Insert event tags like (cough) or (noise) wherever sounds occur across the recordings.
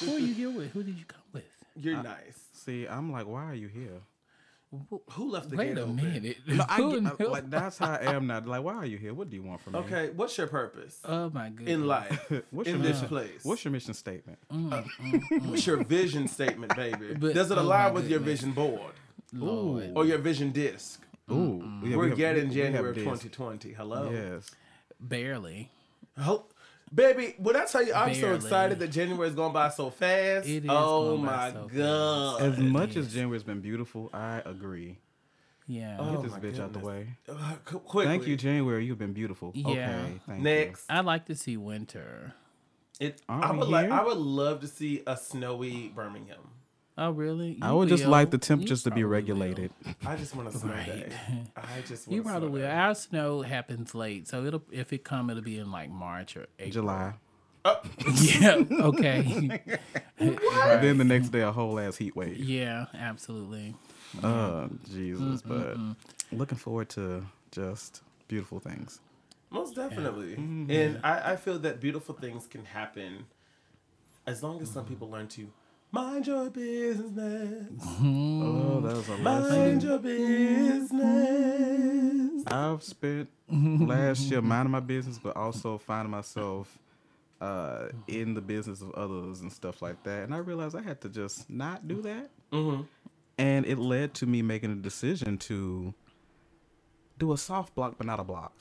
Who are you here with? Who did you come with? You're nice. See, I'm like, why are you here? Who left the Wait gate a open? minute. No, I Who get, uh, like (laughs) that's how I am now. Like, why are you here? What do you want from me? Okay, what's your purpose oh my goodness. in life? (laughs) What's in your this mission? place? What's your mission statement? Mm, mm, mm. What's your vision statement, baby? (laughs) But- Does it oh align my with your vision board Lord. or your vision disc? Ooh, yeah, We're we have- getting we January this. 2020. Hello. Yes. Barely. Hope, baby, when I tell you I'm so excited that January is going by so fast. It is oh going by my so god. As much is. as January's been beautiful, I agree. Yeah. Oh, Get this my bitch out the way. Uh, quickly. Thank you, January. You've been beautiful. Yeah. Okay. Thank Next. I like to see winter. It, Aren't I would like? I would love to see a snowy Birmingham. Oh really? I You would just will. like the You temperatures to be probably will. regulated. (laughs) I just want a snow Right. day. (laughs) I just want You a snow probably will. day. Our snow happens late, so it'll if it come, it'll be in like March or April. July. (laughs) Yeah. Okay. Then the next day, a whole ass heat wave. yeah. Absolutely. Uh, Jesus. But looking forward to just beautiful things. Most definitely. Mm-hmm. And I, I feel that beautiful things can happen as long as some Mm-hmm. people learn to mind your business. Oh, that was a lesson. Mind your business. I've spent last year minding my business, but also finding myself uh, in the business of others and stuff like that. And I realized I had to just not do that. Mm-hmm. And it led to me making a decision to do a soft block, but not a block.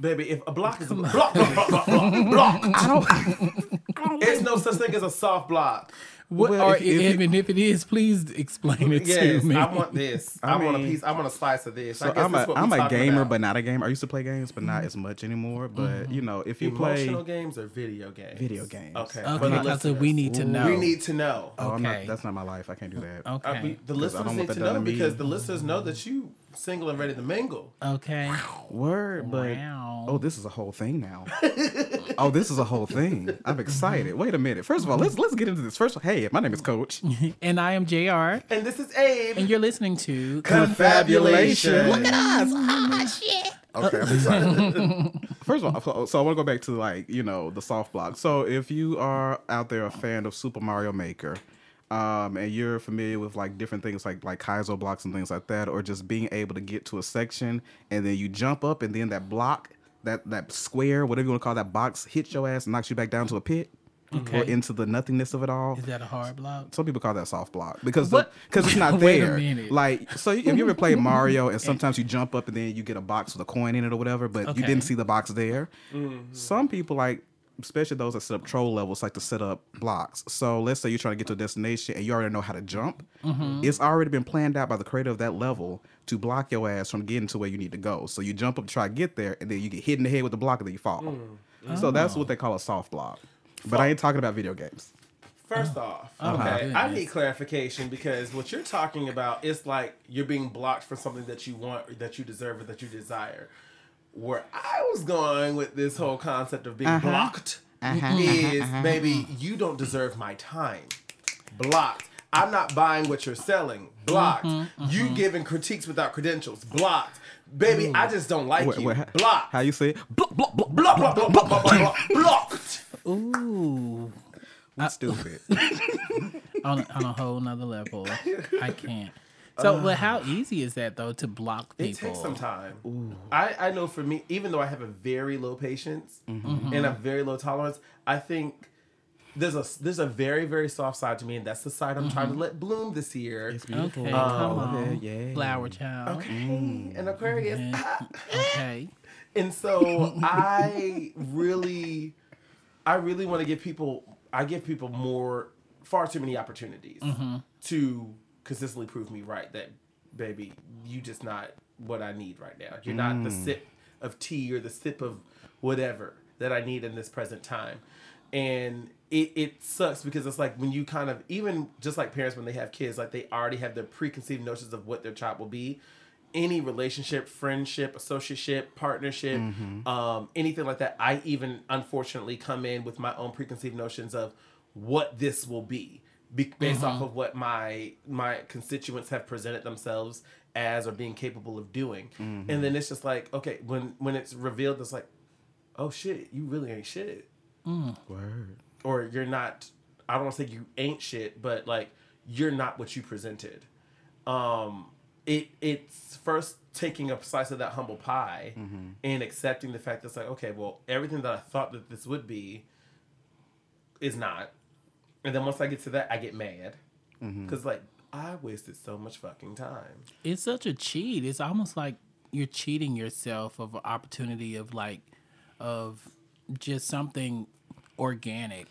Baby, if a block is a (laughs) block, block, block, block, block, block. I don't. There's no such thing as a soft block. What Well, or if- if if, and if it is, please explain it Yes, to me. I want this. I, I want a piece. I want a slice of this. I So guess I'm that's a what I'm we're a gamer, about. but not a gamer. I used to play games, but not as much anymore. But you know, if you play, emotional games or video games. Video games. Okay. okay, for the because we need to know. We need to know. oh, I'm not, okay. that's not my life. I can't do that. Uh, okay. we, the 'Cause I listeners need to know because the listeners know that you single and ready to mingle. okay. Word, but Wow. oh, this is a whole thing now. (laughs) oh, this is a whole thing. I'm excited. Wait a minute. First of all, let's let's get into this. First, of all, hey, my name is Coach. (laughs) And I am Jr. And this is Abe. And you're listening to Confabulation. Look at us. Ah, shit. Okay, I'm excited. (laughs) First of all, so- so I want to go back to like you know the soft block. So if you are out there a fan of Super Mario Maker, um, and you're familiar with like different things like like Kaizo blocks and things like that, or just being able to get to a section and then you jump up and then that block, that that square, whatever you want to call that box, hits your ass and knocks you back down to a pit or into the nothingness of it all. Is that a hard block? Some people call that soft block because because (laughs) it's not (laughs) Wait a there. minute. Like so, if you ever play Mario (laughs) and sometimes you jump up and then you get a box with a coin in it or whatever, but you didn't see the box there. Some people like. Especially those that set up troll levels, like to set up blocks. So let's say you're trying to get to a destination and you already know how to jump. Mm-hmm. It's already been planned out by the creator of that level to block your ass from getting to where you need to go. So you jump up to try to get there, and then you get hit in the head with the block, and then you fall. Mm. So that's oh. what they call a soft block. But I ain't talking about video games. First off, uh-huh. Oh, my okay, I need clarification because what you're talking about is like you're being blocked for something that you want, or that you deserve, or that you desire. Where I was going with this whole concept of being Uh-huh. blocked uh-huh, uh-huh, is, uh-huh. baby, you don't deserve my time. Blocked. I'm not buying what you're selling. Blocked. Mm-hmm, mm-hmm. You giving critiques without credentials. Blocked. Baby, I just don't like Wait, you. wait, Blocked. How you say it? Block, block, block, block, block, block, block, block, block, block. (laughs) Blocked. Ooh. Uh, stupid. (laughs) On on a whole nother level. I can't. So, but how easy is that though to block people? It takes some time. I, I know for me, even though I have a very low patience Mm-hmm. and a very low tolerance, I think there's a there's a very very soft side to me, and that's the side I'm Mm-hmm. trying to let bloom this year. Okay, Um, come on, yeah. flower child. Okay, and Aquarius, ah. (laughs) Okay. and so (laughs) I really, I really want to give people, I give people more, far too many opportunities Mm-hmm. to consistently prove me right that, baby, you just not what I need right now. You're not the sip of tea or the sip of whatever that I need in this present time. And it, it sucks because it's like when you kind of even just like parents when they have kids, like they already have their preconceived notions of what their child will be any relationship, friendship, associateship, partnership, um, anything like that, I even unfortunately come in with my own preconceived notions of what this will be, be based off of what my my constituents have presented themselves as or being capable of doing. And then it's just like, okay, when when it's revealed, it's like, oh shit, you really ain't shit, Word. or you're not I don't want to say you ain't shit, but like you're not what you presented. Um, it it's first taking a slice of that humble pie Mm-hmm. and accepting the fact that it's like, okay, well, everything that I thought that this would be is not. And then once I get to that, I get mad Mm-hmm. because like I wasted so much fucking time. It's such a cheat. It's almost like you're cheating yourself of an opportunity of like of just something organic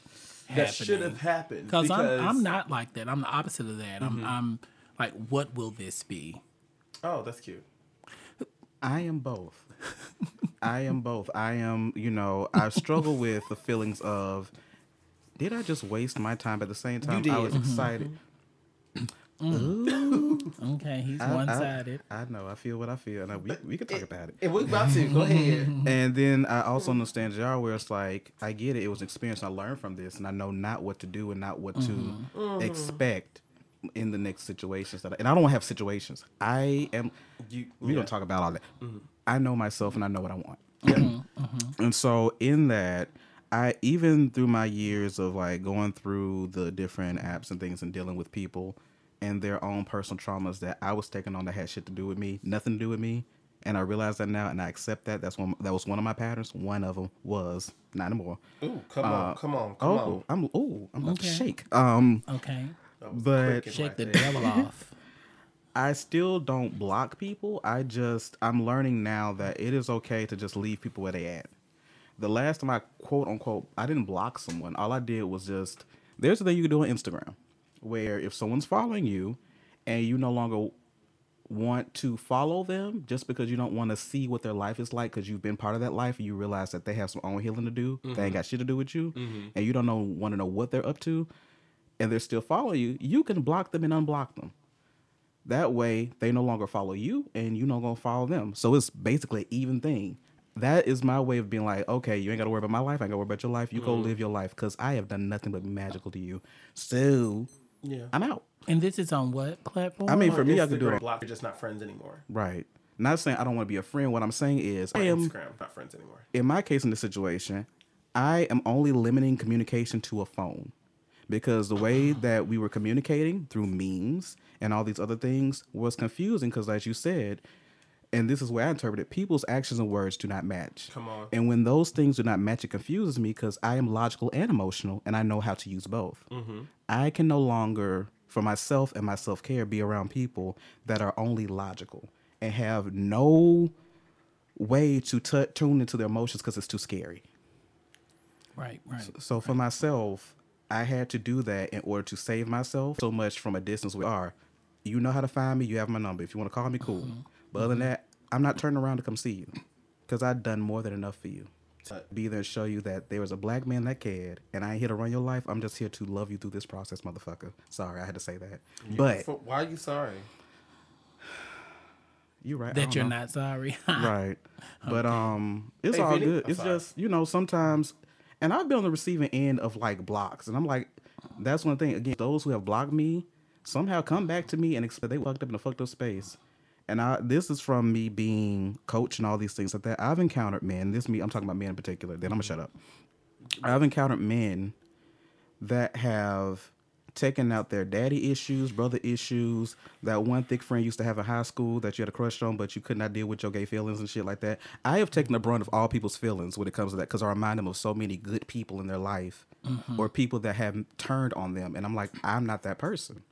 That should have happened Because I'm, I'm not like that. I'm the opposite of that. Mm-hmm. I'm, I'm like, what will this be? Oh, that's cute. I am both. (laughs) I am both. I am, you know, I struggle with the feelings of did I just waste my time? But at the same time, I did. was mm-hmm. excited. Mm. (laughs) Okay, he's I- I- one sided. I, know. I feel what I feel, and I, we, we can talk about it. And we're about to go ahead. (laughs) And then I also understand JR where it's like, I get it. It was an experience. I learned from this, and I know not what to do and not what to mm-hmm. Mm-hmm. expect in the next situations. That I, and I don't have situations. I am. You, We're yeah. gonna talk about all that. I know myself, and I know what I want. And so in that, I even through my years of like going through the different apps and things and dealing with people and their own personal traumas that I was taking on that had shit to do with me, nothing to do with me. And I realize that now, and I accept that. That's one. That was one of my patterns. One of them was not anymore. Ooh, come on, come on, come oh, on. I'm. Oh, I'm about to shake. Um, Okay, but- shake the right there. devil (laughs) off. I still don't block people. I just I'm learning now that it is okay to just leave people where they at. The last time I quote unquote I didn't block someone. All I did was just there's a thing you can do on Instagram where if someone's following you and you no longer want to follow them just because you don't want to see what their life is like because you've been part of that life and you realize that they have some own healing to do. They ain't mm-hmm. got shit to do with you mm-hmm. and you don't know want to know what they're up to and they're still following you, you can block them and unblock them. That way, they no longer follow you, and you no longer follow them. So it's basically an even thing. That is my way of being like, okay, you ain't got to worry about my life. I ain't got to worry about your life. You go mm-hmm. live your life because I have done nothing but magical to you. So Yeah. I'm out. And this is on what platform? I mean, for me, I could do Instagram it. block. You're just not friends anymore. Right. Not saying I don't want to be a friend. What I'm saying is, I am Instagram, not friends anymore. in my case in this situation, I am only limiting communication to a phone because the way (sighs) that we were communicating through memes and all these other things was confusing because, as you said, and this is where I interpret it, people's actions and words do not match. Come on. And when those things do not match, it confuses me because I am logical and emotional and I know how to use both. Mm-hmm. I can no longer, for myself and my self care, be around people that are only logical and have no way to t- tune into their emotions because it's too scary. right, right. So for myself, I had to do that in order to save myself so much from a distance we are. You know how to find me. You have my number. If you want to call me, cool. Mm-hmm. But other than that, I'm not turning around to come see you because I've done more than enough for you. To be there and show you that there was a black man that cared, and I ain't here to run your life. I'm just here to love you through this process, motherfucker. Sorry, I had to say that. But For- why are you sorry? (sighs) you're right. That you're know. not sorry. (laughs) right but um it's Hey, all Vinny. good I'm it's sorry. just you know sometimes and i've been on the receiving end of like blocks and i'm like that's one thing again those who have blocked me somehow come back to me and expect they fucked up in a fucked up space and I, this is from me being coach and all these things like that. I've encountered men. This me, I'm talking about men in particular. Then I'm gonna shut up. I've encountered men that have taken out their daddy issues, brother issues, that one thick friend used to have in high school that you had a crush on, but you could not deal with your gay feelings and shit like that. I have taken the brunt of all people's feelings when it comes to that because I remind them of so many good people in their life mm-hmm. or people that have turned on them. And I'm like, I'm not that person.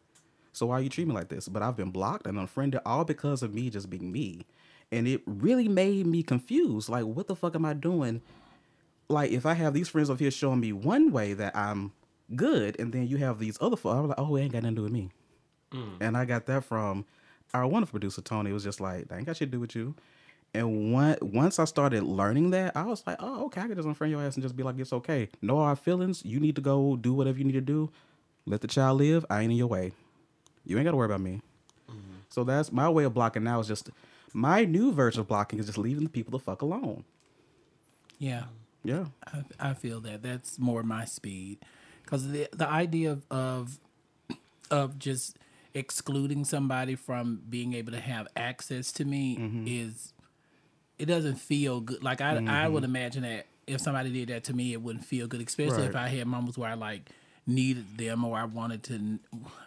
So why you treat me like this? But I've been blocked and unfriended all because of me just being me. And it really made me confused. Like, what the fuck am I doing? Like, if I have these friends over here showing me one way that I'm good, and then you have these other folks, I'm like, oh, it ain't got nothing to do with me. Mm. And I got that from our wonderful producer Tony. It was just like, that ain't got shit to do with you. And one, once I started learning that, I was like, oh, okay, I can just unfriend your ass and just be like, it's okay. No hard feelings. You need to go do whatever you need to do. Let the child live. I ain't in your way. You ain't got to worry about me. So that's my way of blocking now is just my new version of blocking is just leaving the people the fuck alone. yeah. Yeah. I, I feel that that's more my speed because the the idea of, of of just excluding somebody from being able to have access to me Mm-hmm. is it doesn't feel good. Like I I would imagine that if somebody did that to me, it wouldn't feel good, especially if I had moments where I like needed them or I wanted to.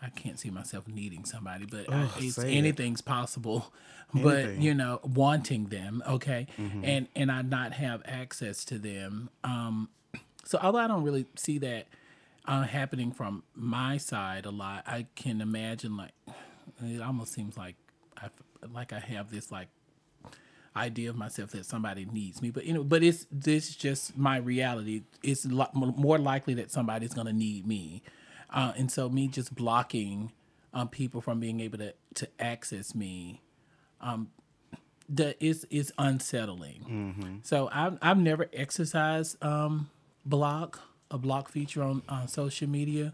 I can't see myself needing somebody, but I, Ugh, it's, say it. anything's possible. (laughs) But you know, wanting them, okay, and and I not have access to them. Um, so although I don't really see that uh, happening from my side a lot, I can imagine like (sighs) it almost seems like I like I have this like idea of myself that somebody needs me, but you know, but it's this is just my reality. It's lo- more likely that somebody's gonna need me, uh, and so me just blocking um, people from being able to to access me Um, that is is unsettling. So I've I've never exercised um, block a block feature on on social media.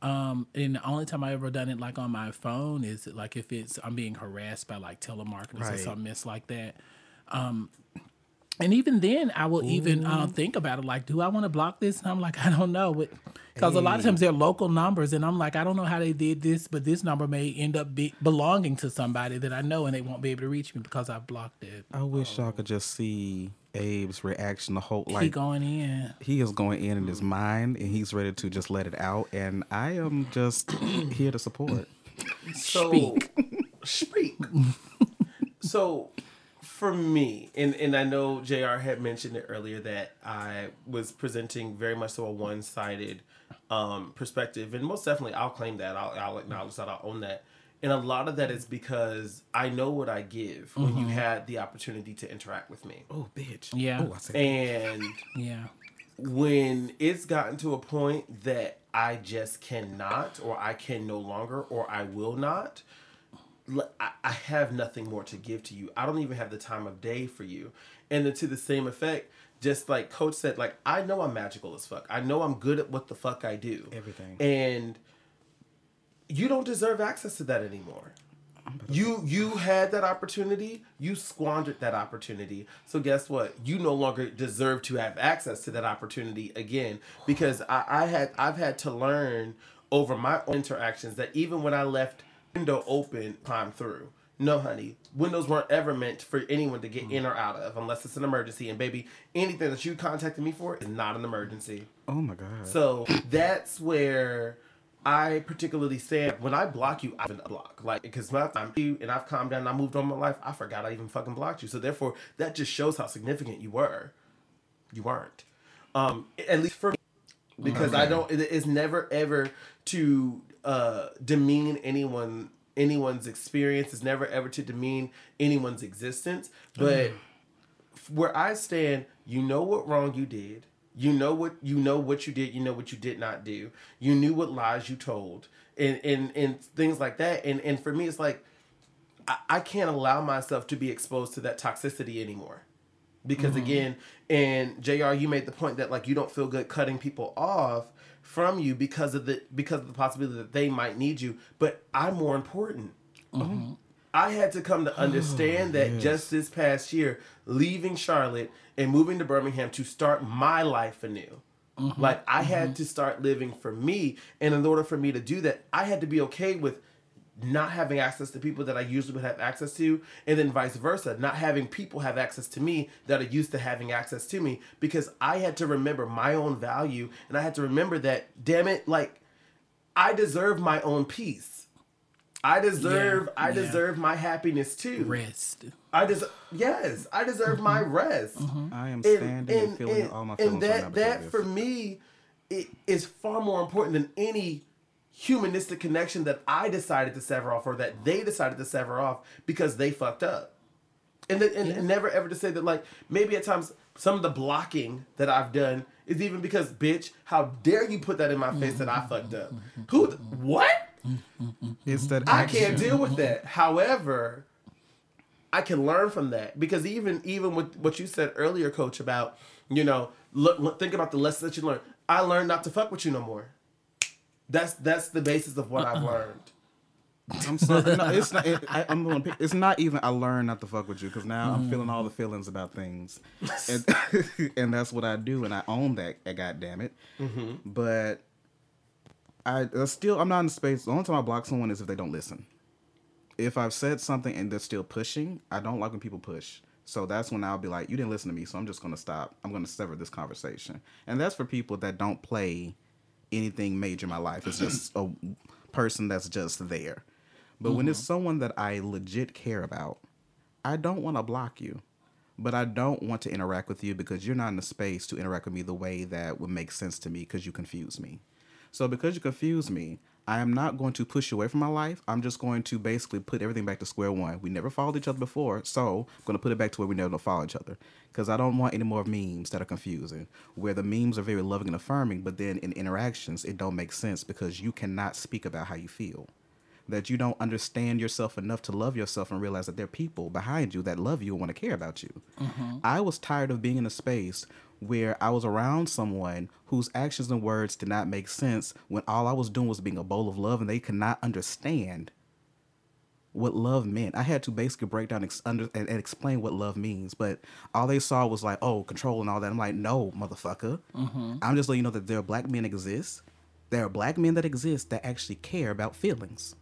Um, and the only time I ever done it like on my phone is like if it's I'm being harassed by like telemarketers or something mess like that. Um, and even then, I will even uh, think about it. Like, do I want to block this? And I'm like, (laughs) I don't know, because a lot of times they're local numbers, and I'm like, I don't know how they did this, but this number may end up be- belonging to somebody that I know, and they won't be able to reach me because I've blocked it. I wish y'all could just see Abe's reaction. The whole like He like going in. he is going in in his mind and he's ready to just let it out. And I am just (clears throat) here to support. So, Speak. speak. (laughs) so, for me, and and I know Jr. had mentioned it earlier that I was presenting very much so a one sided um, perspective, and most definitely I'll claim that. I'll, I'll acknowledge that. I'll own that. And a lot of that is because I know what I give when you had the opportunity to interact with me. Oh, bitch. Yeah. Oh, I said And Yeah. when it's gotten to a point that I just cannot, or I can no longer, or I will not, l- I have nothing more to give to you. I don't even have the time of day for you. And then to the same effect, just like Coach said, like I know I'm magical as fuck. I know I'm good at what the fuck I do. Everything. And you don't deserve access to that anymore. You you had that opportunity, you squandered that opportunity. So guess what? You no longer deserve to have access to that opportunity again because I, I had I've had to learn over my own interactions that even when I left window open, climb through. No, honey, windows weren't ever meant for anyone to get in or out of unless it's an emergency. And baby, anything that you contacted me for is not an emergency. Oh my god. So that's where I particularly said When I block you, I've been blocked. Like, because my time you and I've calmed down and I moved on my life, I forgot I even fucking blocked you. So therefore, that just shows how significant you were. You weren't. Um, at least for me. Because I don't, it- it's never ever to uh, demean anyone anyone's experience. It's never ever to demean anyone's existence. But where I stand, you know what wrong you did. You know what you know what you did. You know what you did not do. You knew what lies you told, and and and things like that. And and for me, it's like I, I can't allow myself to be exposed to that toxicity anymore. Because again, and Jr. You made the point that like you don't feel good cutting people off from you because of the because of the possibility that they might need you. But I'm more important. Mm-hmm. I had to come to oh, understand that just this past year, leaving Charlotte and moving to Birmingham to start my life anew. Mm-hmm. Like I had mm-hmm. to start living for me, and in order for me to do that, I had to be okay with not having access to people that I usually would have access to, and then vice versa, not having people have access to me that are used to having access to me, because I had to remember my own value, and I had to remember that, damn it, like I deserve my own peace. I deserve Yeah, I yeah. deserve my happiness too. Rest. I deserve yes, I deserve my mm-hmm. rest. Mm-hmm. I am standing and, and, feeling and, all my and feelings right now that because that for me it is far more important than any humanistic connection that I decided to sever off or that they decided to sever off because they fucked up. And, then, and, and never ever to say that like maybe at times some of the blocking that I've done is even because bitch, how dare you put that in my face that I mm-hmm. fucked up? Mm-hmm. Who? th- What? Mm-hmm. It's that I action. can't deal with that. However, I can learn from that because even even with what you said earlier, Coach, about you know, look, look think about the lessons that you learned. I learned not to fuck with you no more. That's that's the basis of what I've learned. I'm sorry. No, it's not. It, I, I'm gonna pick. It's not even. I learned not to fuck with you because now I'm feeling all the feelings about things, (laughs) and, (laughs) and that's what I do, and I own that. God damn it. But I uh, still. I'm not in the space. The only time I block someone is if they don't listen. If I've said something and they're still pushing, I don't like when people push. So that's when I'll be like, "You didn't listen to me, so I'm just gonna stop. I'm gonna sever this conversation." And that's for people that don't play anything major in my life. It's just (clears throat) a person that's just there. But when it's mm-hmm. someone that I legit care about, I don't want to block you. But I don't want to interact with you because you're not in the space to interact with me the way that would make sense to me because you confuse me. So because you confuse me, I am not going to push you away from my life. I'm just going to basically put everything back to square one. We never followed each other before, so I'm going to put it back to where we never follow each other. Because I don't want any more memes that are confusing, where the memes are very loving and affirming, but then in interactions, it don't make sense because you cannot speak about how you feel that you don't understand yourself enough to love yourself and realize that there are people behind you that love you and want to care about you. Mm-hmm. I was tired of being in a space where I was around someone whose actions and words did not make sense when all I was doing was being a bowl of love and they could not understand what love meant. I had to basically break down ex- under, and, and explain what love means, but all they saw was like, oh, control and all that. I'm like, no, motherfucker. Mm-hmm. I'm just letting you know that there are black men exist. There are black men that exist that actually care about feelings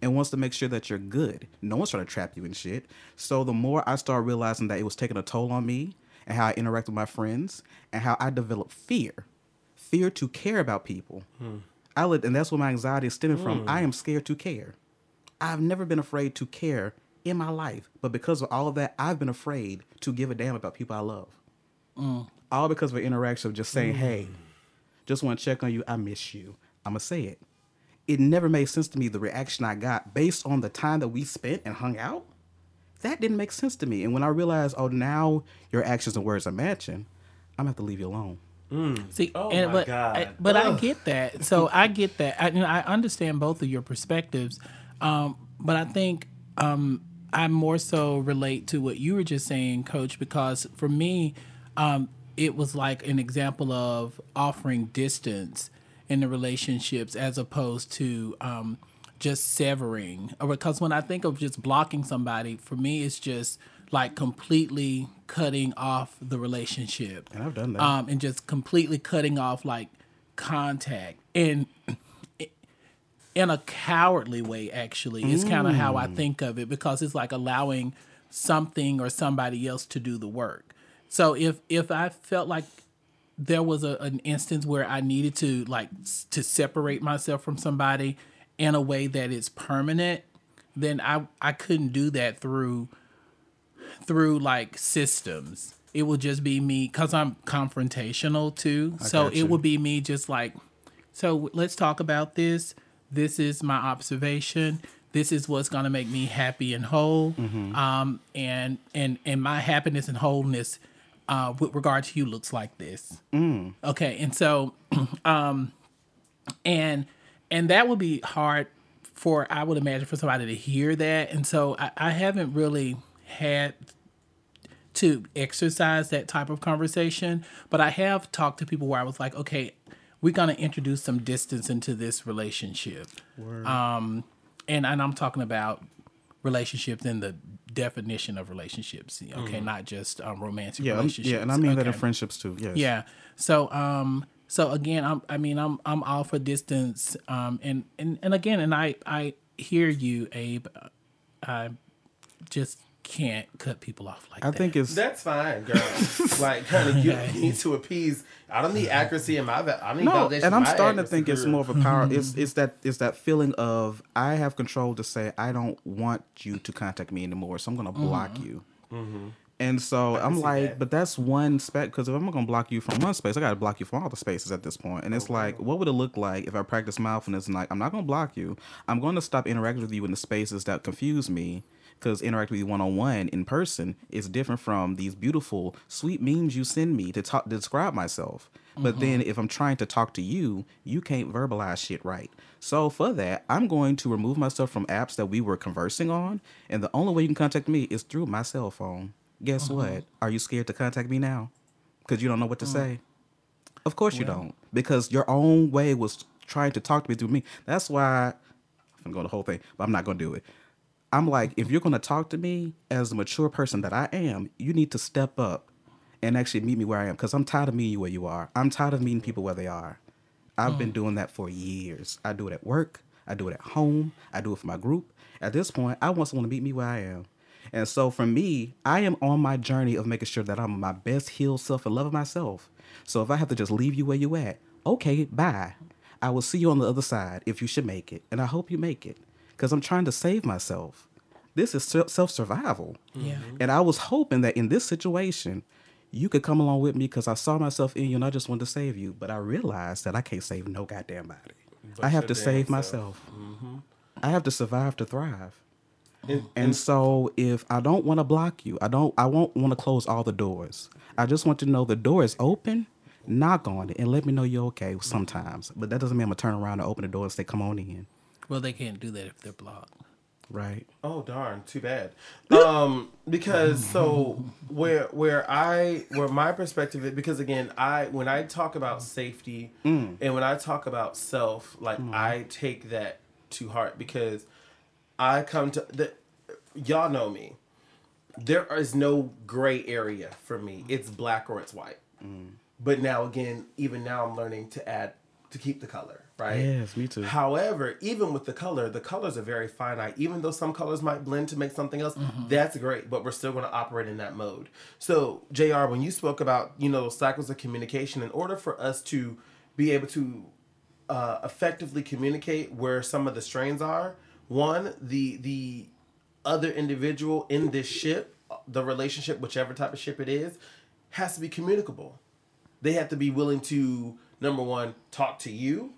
and wants to make sure that you're good. No one's trying to trap you in shit. So the more I start realizing that it was taking a toll on me and how I interact with my friends and how I develop fear, fear to care about people. Hmm. I let, and that's where my anxiety is stemming from. Hmm. I am scared to care. I've never been afraid to care in my life, but because of all of that, I've been afraid to give a damn about people I love. Mm. All because of an interaction of just saying, hmm. "Hey, just want to check on you. I miss you." I'm gonna say it. It never made sense to me the reaction I got based on the time that we spent and hung out. That didn't make sense to me. And when I realized, oh, now your actions and words are matching, I'm gonna have to leave you alone. See, Oh and, my but, God. I, but I get that. So I get that. I, you know, I understand both of your perspectives. Um, but I think um, I more so relate to what you were just saying, Coach, because for me, um, it was like an example of offering distance in the relationships as opposed to um, just severing. Or because when I think of just blocking somebody, for me, it's just like completely cutting off the relationship And I've done that. um, and just completely cutting off like contact and (clears throat) in a cowardly way actually is kind of how i think of it because it's like allowing something or somebody else to do the work so if if i felt like there was a, an instance where i needed to like s- to separate myself from somebody in a way that is permanent then i i couldn't do that through through like systems. It would just be me because I'm confrontational too. so it would be me just like, so let's talk about this. This is my observation. This is what's gonna make me happy and whole. Um, and and and my happiness and wholeness, uh, with regard to you, looks like this. Okay, and so, (clears throat) um, and and that would be hard for I would imagine for somebody to hear that, and so I, I haven't really had to exercise that type of conversation, but I have talked to people where I was like, okay, we're gonna introduce some distance into this relationship, um, and and I'm talking about relationships in the definition of relationships, okay, not just um, romantic yeah, relationships. yeah, and I mean that in friendships too. Yes. Yeah. So um so again I'm I mean I'm I'm all for distance um and and and again and I I hear you Abe I just can't cut people off like I that. think it's That's fine, girl. (laughs) like, honey, you need to appease. I don't need accuracy in my. I don't need no, validation and I'm starting to accuracy, think it's more of a power. (laughs) it's it's that it's that feeling of I have control to say I don't want you to contact me anymore, so I'm gonna block you. And so I'm like, that. but that's one spec because if I'm gonna block you from one space, I gotta block you from all the spaces at this point. And it's like, what would it look like if I practice mindfulness and like I'm not gonna block you. I'm going to stop interacting with you in the spaces that confuse me. Because interacting with you one on one in person is different from these beautiful, sweet memes you send me to talk to describe myself. But then if I'm trying to talk to you, you can't verbalize shit right. So for that, I'm going to remove myself from apps that we were conversing on, and the only way you can contact me is through my cell phone. Guess uh-huh. what? Are you scared to contact me now? Because you don't know what to mm. say. Of course you don't, because your own way was trying to talk to me through me. That's why I'm gonna go the whole thing, but I'm not gonna do it. I'm like, if you're gonna talk to me as the mature person that I am, you need to step up and actually meet me where I am, because I'm tired of meeting you where you are. I'm tired of meeting people where they are. I've been mm. doing that for years. I do it at work. I do it at home. I do it for my group. At this point, I want someone to meet me where I am. And so for me, I am on my journey of making sure that I'm my best healed self and loving myself. So if I have to just leave you where you at, okay, bye. I will see you on the other side if you should make it, and I hope you make it, because I'm trying to save myself. This is self survival. Yeah. And I was hoping that in this situation, you could come along with me because I saw myself in you and I just wanted to save you. But I realized that I can't save no goddamn body. But I have to save self. myself. Mm-hmm. I have to survive to thrive. And, And so if I don't want to block you, I don't I won't want to close all the doors. I just want to know the door is open, knock on it, and let me know you're okay sometimes. But that doesn't mean I'm gonna turn around and open the door and say, Come on in. Well, they can't do that if they're blocked. Right. Oh darn, too bad. Um, because so where where I where my perspective is because again I when I talk about safety and when I talk about self, like I take that to heart because I come to the y'all know me. There is no gray area for me. Mm. It's black or it's white. Mm. But now again, even now I'm learning to add to keep the color, right? Yes, me too. However, even with the color, the colors are very finite. Even though some colors might blend to make something else, mm-hmm. that's great, but we're still going to operate in that mode. So, JR, when you spoke about, you know, cycles of communication, in order for us to be able to uh, effectively communicate where some of the strains are, one, the the other individual in this ship, the relationship, whichever type of ship it is, has to be communicable. They have to be willing to number one talk to you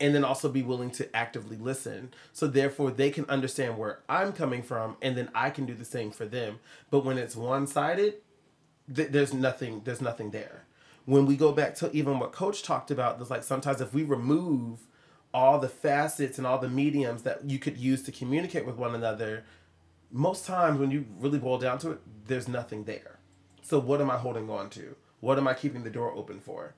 and then also be willing to actively listen. So therefore they can understand where i'm coming from and then i can do the same for them. But when it's one-sided th- there's nothing there's nothing there. When we go back to even what coach talked about there's like sometimes if we remove all the facets and all the mediums that you could use to communicate with one another most times when you really boil down to it there's nothing there. So what am i holding on to? What am i keeping the door open for?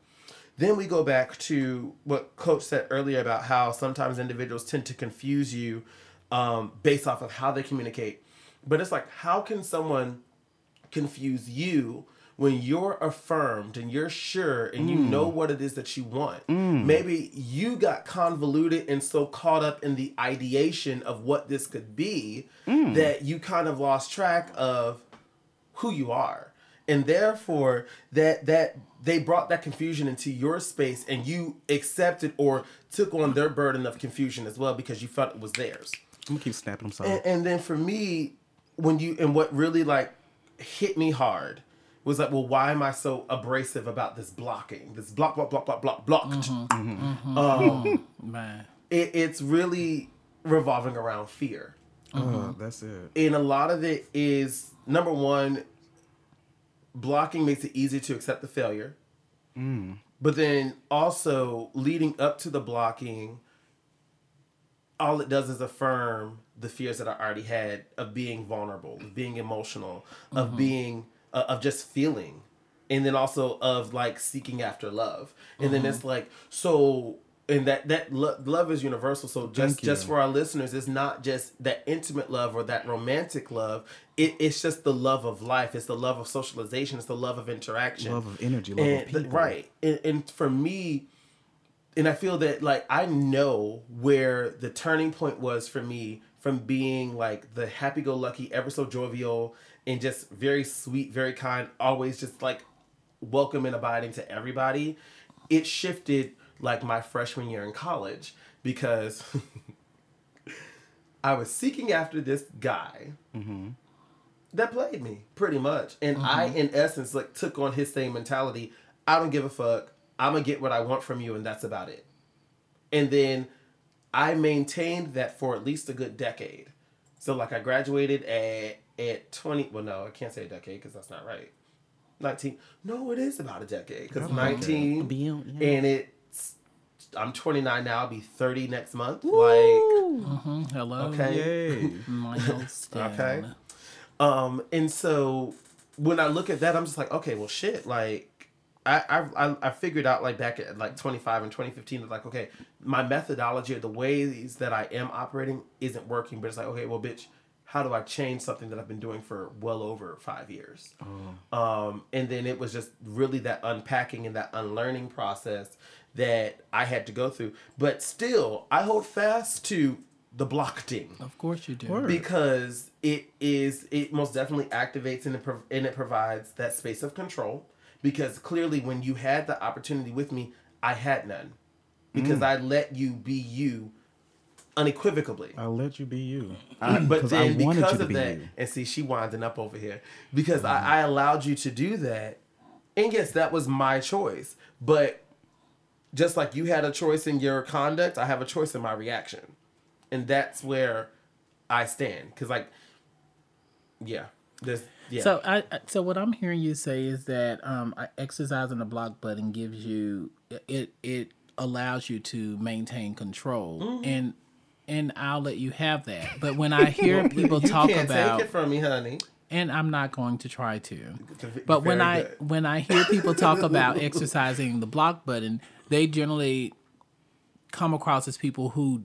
Then we go back to what coach said earlier about how sometimes individuals tend to confuse you um, based off of how they communicate. But it's like how can someone confuse you when you're affirmed and you're sure and you mm. know what it is that you want. Mm. Maybe you got convoluted and so caught up in the ideation of what this could be mm. that you kind of lost track of who you are. And therefore that that they brought that confusion into your space and you accepted or took on their burden of confusion as well because you felt it was theirs. I'm gonna keep snapping them sorry. And, and then for me, when you and what really like hit me hard was like, well, why am I so abrasive about this blocking? This block, block, block, block, block, blocked. Mm-hmm. Mm-hmm. Mm-hmm. Um, Man. it, it's really revolving around fear, Uh, that's it. and a lot of it is number one. Blocking makes it easier to accept the failure, mm. but then also leading up to the blocking, all it does is affirm the fears that I already had of being vulnerable, of being emotional, of being uh, of just feeling, and then also of like seeking after love. And then it's like so and that that lo- love is universal. So just just for our listeners, it's not just that intimate love or that romantic love. It, it's just the love of life. It's the love of socialization. It's the love of interaction. Love of energy, love and of people. right. And, and for me, and I feel that like I know where the turning point was for me from being like the happy-go-lucky, ever so jovial, and just very sweet, very kind, always just like welcome and abiding to everybody. It shifted like my freshman year in college because (laughs) I was seeking after this guy mm-hmm. that played me pretty much, and I, mm-hmm. in essence, like took on his same mentality. I don't give a fuck. I'm gonna get what I want from you, and that's about it. And then I maintained that for at least a good decade. So like I graduated at at 20. Well, no, I can't say a decade because that's not right. 19. No, it is about a decade because 19 Bill, yeah. and it's I'm 29 now. I'll be 30 next month. Like hmm Hello. okay. Yay. (laughs) Milestone. Okay. Um, and so when I look at that, I'm just like, okay, well, shit. Like, I I I- I figured out like back at like 25 and 2015, that, like, okay, my methodology or the ways that I am operating isn't working. But it's like, okay, well, bitch, how do I change something that I've been doing for well over five years? Um, and then it was just really that unpacking and that unlearning process that I had to go through. But still, I hold fast to the blocking Of course you do. Because it is it most definitely activates and it, prov- and it provides that space of control because clearly when you had the opportunity with me i had none because I let you be you unequivocally. I'll let you be you. but because then I because of be that, you. and see, she winding up over here because I, I allowed you to do that, and yes, that was my choice. But just like you had a choice in your conduct, I have a choice in my reaction, and that's where I stand. Because like, yeah, this yeah. So I I- so what I'm hearing you say is that um, I- exercising the block button gives you it it allows you to maintain control Mm-hmm. and and I'll let you have that. But when I hear (laughs) people you talk can't about take it from me, honey. and I'm not going to try to. Very But when I good. when I hear people talk about (laughs) exercising the block button, they generally come across as people who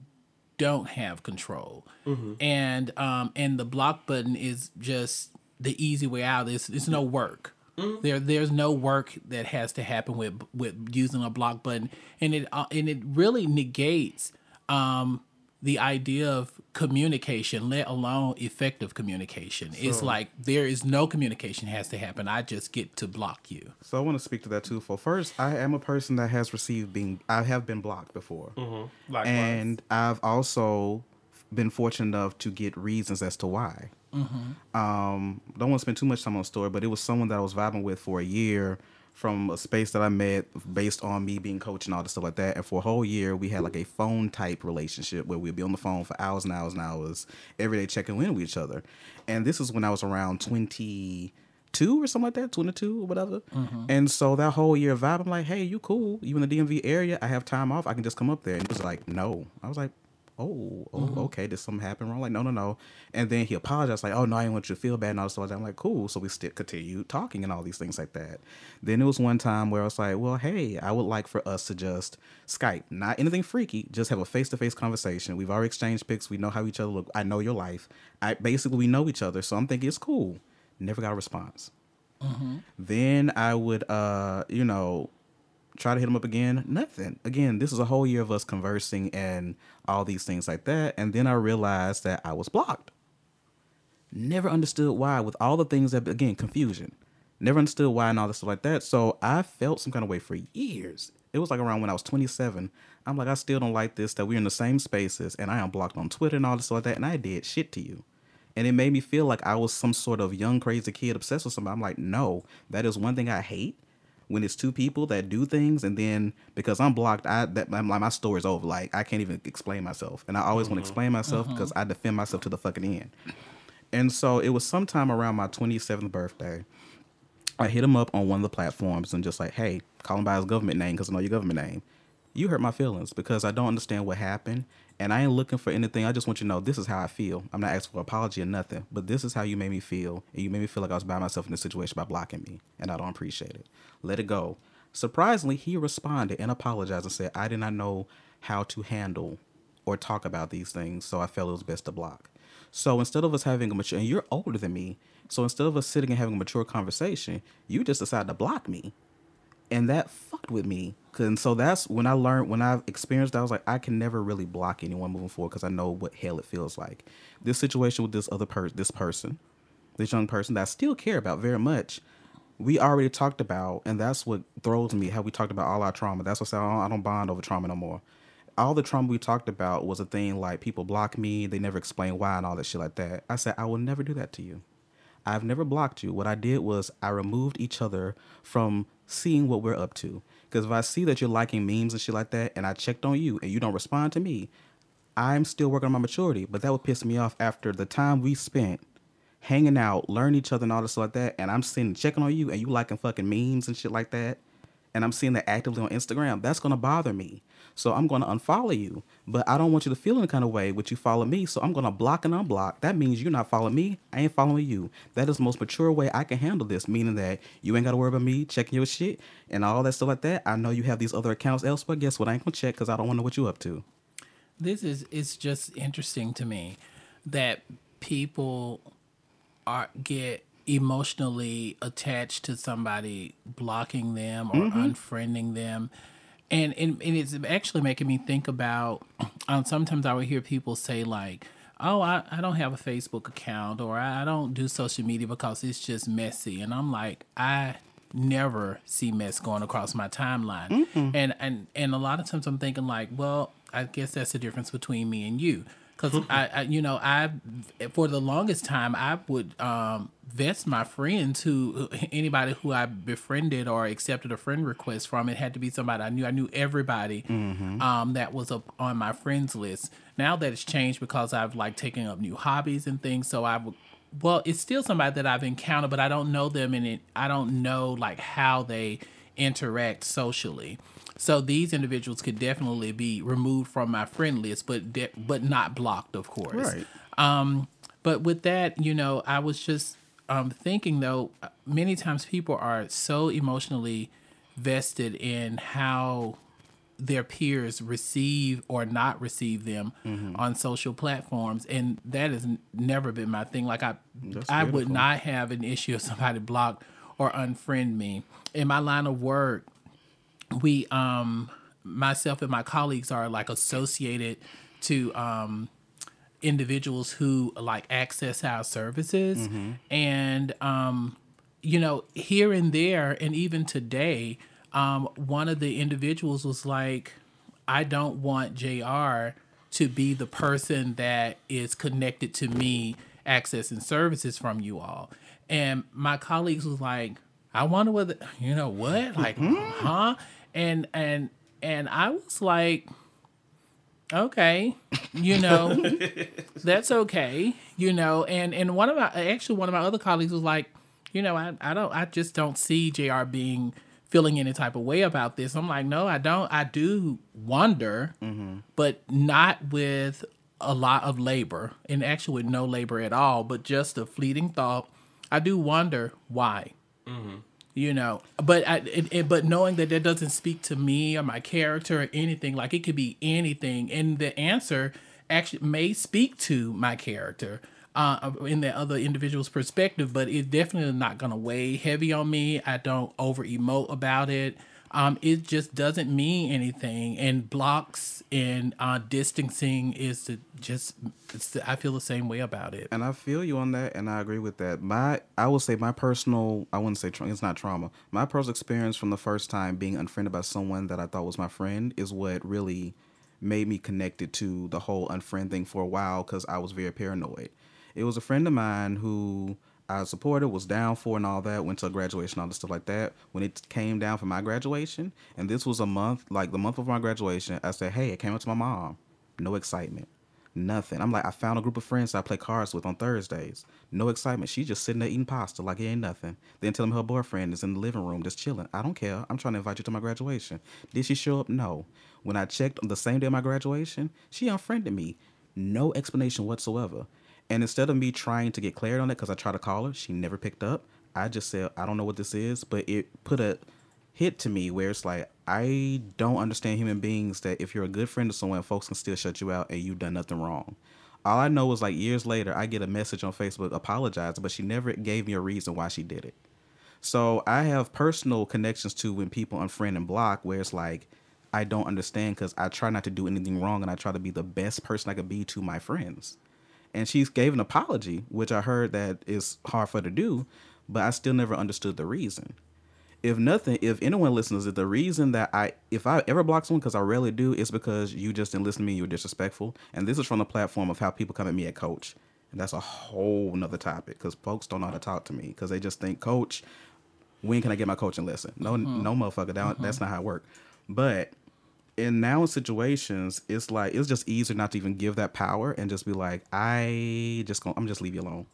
don't have control, Mm-hmm. and um, and the block button is just the easy way out. It's it's no work. Mm-hmm. There there's no work that has to happen with with using a block button, and it uh, and it really negates um, the idea of communication, let alone effective communication. it's like there is no communication has to happen. I just get to block you. So I want to speak to that too. For first, I am a person that has received being. I have been blocked before, Likewise. and I've also been fortunate enough to get reasons as to why. Um, don't want to spend too much time on the story, but it was someone that I was vibing with for a year from a space that I met based on me being coach and all this stuff like that. And for a whole year, we had like a phone type relationship where we'd be on the phone for hours and hours and hours, every day checking in with each other. And this is when I was around 22 or something like that, 22 or whatever. Mm-hmm. And so that whole year vibe, I'm like, hey, you cool. You in the DMV area. I have time off. I can just come up there. And he was like, no. I was like, oh, oh, okay, did something happen wrong? Like, no, no, no. And then he apologized, like, oh no, I didn't want you to feel bad and all this stuff. I'm like, cool. So we still continued talking and all these things like that. Then there was one time where I was like, well, hey, I would like for us to just Skype, not anything freaky, just have a face to face conversation. We've already exchanged pics. We know how each other look. I know your life. I basically we know each other, so I'm thinking it's cool. Never got a response. Then I would, uh, you know, try to hit him up again. Nothing. Again, this is a whole year of us conversing and all these things like that. And then I realized that I was blocked. Never understood why, with all the things that, again, confusion. Never understood why and all this stuff like that. So I felt some kind of way for years. It was like around when I was 27. I'm like, I still don't like this, that we're in the same spaces and I am blocked on Twitter and all this stuff like that. And I did shit to you. And it made me feel like I was some sort of young, crazy kid obsessed with somebody. I'm like, no, that is one thing I hate when it's two people that do things and then because I'm blocked, I that I'm like my story's over. Like I can't even explain myself, and I always want to mm-hmm. explain myself mm-hmm. because I defend myself to the fucking end. And so it was sometime around my 27th birthday. I hit him up on one of the platforms and just like, hey, call him by his government name because I know your government name. You hurt my feelings because I don't understand what happened. And I ain't looking for anything. I just want you to know this is how I feel. I'm not asking for apology or nothing, but this is how you made me feel. And you made me feel like I was by myself in this situation by blocking me. And I don't appreciate it. Let it go. Surprisingly, he responded and apologized and said, I did not know how to handle or talk about these things, so I felt it was best to block. So instead of us having a mature, and you're older than me, so instead of us sitting and having a mature conversation, you just decided to block me and that fucked with me. And so that's when I learned, when I experienced that, I was like, I can never really block anyone moving forward because I know what hell it feels like. This situation with this other person, this person, this young person that I still care about very much, we already talked about, and that's what throws me, how we talked about all our trauma. That's what I say, I don't bond over trauma no more. All the trauma we talked about was a thing like people block me, they never explain why and all that shit like that. I said, I will never do that to you. I've never blocked you. What I did was I removed each other from seeing what we're up to. Because if I see that you're liking memes and shit like that, and I checked on you and you don't respond to me, I'm still working on my maturity. But that would piss me off after the time we spent hanging out, learning each other and all this stuff like that, and I'm sitting checking on you and you liking fucking memes and shit like that, and I'm seeing that actively on Instagram, that's gonna bother me. So I'm gonna unfollow you. But I don't want you to feel any kind of way which you follow me. So I'm gonna block and unblock. That means you're not following me. I ain't following you. That is the most mature way I can handle this, meaning that you ain't gotta worry about me checking your shit and all that stuff like that. I know you have these other accounts elsewhere. Guess what? I ain't gonna check because I don't wanna know what you up to. this is it's just interesting to me that people are get emotionally attached to somebody blocking them or unfriending them and, and and it's actually making me think about um, sometimes i would hear people say like oh I, I don't have a facebook account or I, I don't do social media because it's just messy and i'm like i never see mess going across my timeline. And and and a lot of times I'm thinking like, well, I guess that's the difference between me and you. Because I, I, you know, I, for the longest time, I would um, vest my friends who, anybody who I befriended or accepted a friend request from, it had to be somebody I knew. I knew everybody um, that was up on my friends list. Now that it's changed because I've like taken up new hobbies and things, so I would, well, it's still somebody that I've encountered, but I don't know them and it, I don't know like how they interact socially. So these individuals could definitely be removed from my friend list, but de- but not blocked, of course. Right. Um, but with that, you know, I was just um, thinking though, many times people are so emotionally vested in how their peers receive or not receive them on social platforms, and that has n- never been my thing. Like I, I would not have an issue if somebody blocked or unfriend me. In my line of work, we um myself and my colleagues are like associated to um individuals who like access our services and um you know here and there and even today um one of the individuals was like I don't want JR to be the person that is connected to me accessing services from you all. And my colleagues was like, I wonder whether you know what? Like, huh? And and and I was like, okay, you know, (laughs) that's okay, you know. And and one of my actually one of my other colleagues was like, you know, I, I don't I just don't see JR being feeling any type of way about this. I'm like, no, I don't. I do wonder, mm-hmm. but not with a lot of labor, and actually with no labor at all, but just a fleeting thought. I do wonder why mm-hmm. You know but I, but knowing that that doesn't speak to me or my character or anything like it could be anything and the answer actually may speak to my character uh, in the other individual's perspective but it's definitely not going to weigh heavy on me. I don't over emote about it um, it just doesn't mean anything and blocks and uh, distancing is the, just i feel the same way about it And I feel you on that, and I agree with that. My, I will say, my personal, I wouldn't say tra- it's not trauma. My personal experience from the first time being unfriended by someone that I thought was my friend is what really made me connected to the whole unfriend thing for a while because I was very paranoid. It was a friend of mine who I supported, was down for, and all that. Went to graduation, all the stuff like that. When it came down for my graduation, and this was a month, like the month of my graduation, I said, "Hey, it came up to my mom. No excitement." Nothing. I'm like, I found a group of friends I play cards with on Thursdays. No excitement. She's just sitting there eating pasta like it ain't nothing. Then tell me her boyfriend is in the living room just chilling. I don't care. I'm trying to invite you to my graduation. Did she show up? No. When I checked on the same day of my graduation, she unfriended me. No explanation whatsoever. And instead of me trying to get clarity on it, because I tried to call her, she never picked up. I just said, I don't know what this is, but it put a hit to me where it's like I don't understand human beings that if you're a good friend to someone, folks can still shut you out and you've done nothing wrong. All I know is like years later, I get a message on Facebook apologizing, but she never gave me a reason why she did it. So I have personal connections to when people unfriend and block, where it's like I don't understand because I try not to do anything wrong and I try to be the best person I could be to my friends. And she gave an apology, which I heard that is hard for her to do, but I still never understood the reason if nothing, if anyone listens, if the reason that I, if I ever block someone, because I rarely do, it's because you just didn't listen to me, you were disrespectful. And this is from the platform of how people come at me at coach. And that's a whole nother topic because folks don't know how to talk to me because they just think, coach, when can I get my coaching lesson? No, mm-hmm. no motherfucker, that, that's mm-hmm. not how it works. But in now in situations, it's like, it's just easier not to even give that power and just be like, I just gonna, I'm just leave you alone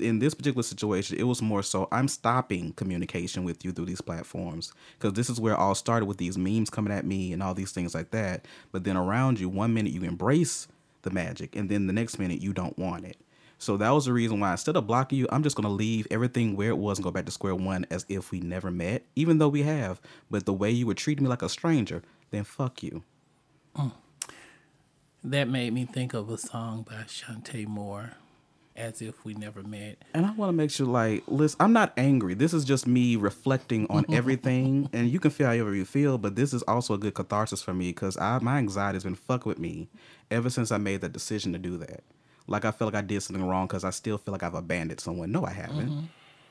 in this particular situation, it was more so I'm stopping communication with you through these platforms because this is where it all started with these memes coming at me and all these things like that. But then around you, one minute you embrace the magic, and then the next minute you don't want it. So that was the reason why instead of blocking you, I'm just gonna leave everything where it was and go back to square one as if we never met, even though we have. But the way you would treat me like a stranger, then fuck you. Mm. that made me think of a song by Chanté Moore, "As If We Never Met." And I want to make sure, like, listen, I'm not angry. This is just me reflecting on (laughs) everything, and you can feel however you feel. But this is also a good catharsis for me because I my anxiety has been fuck with me ever since I made that decision to do that. Like I feel like I did something wrong because I still feel like I've abandoned someone. No, I haven't. Mm-hmm.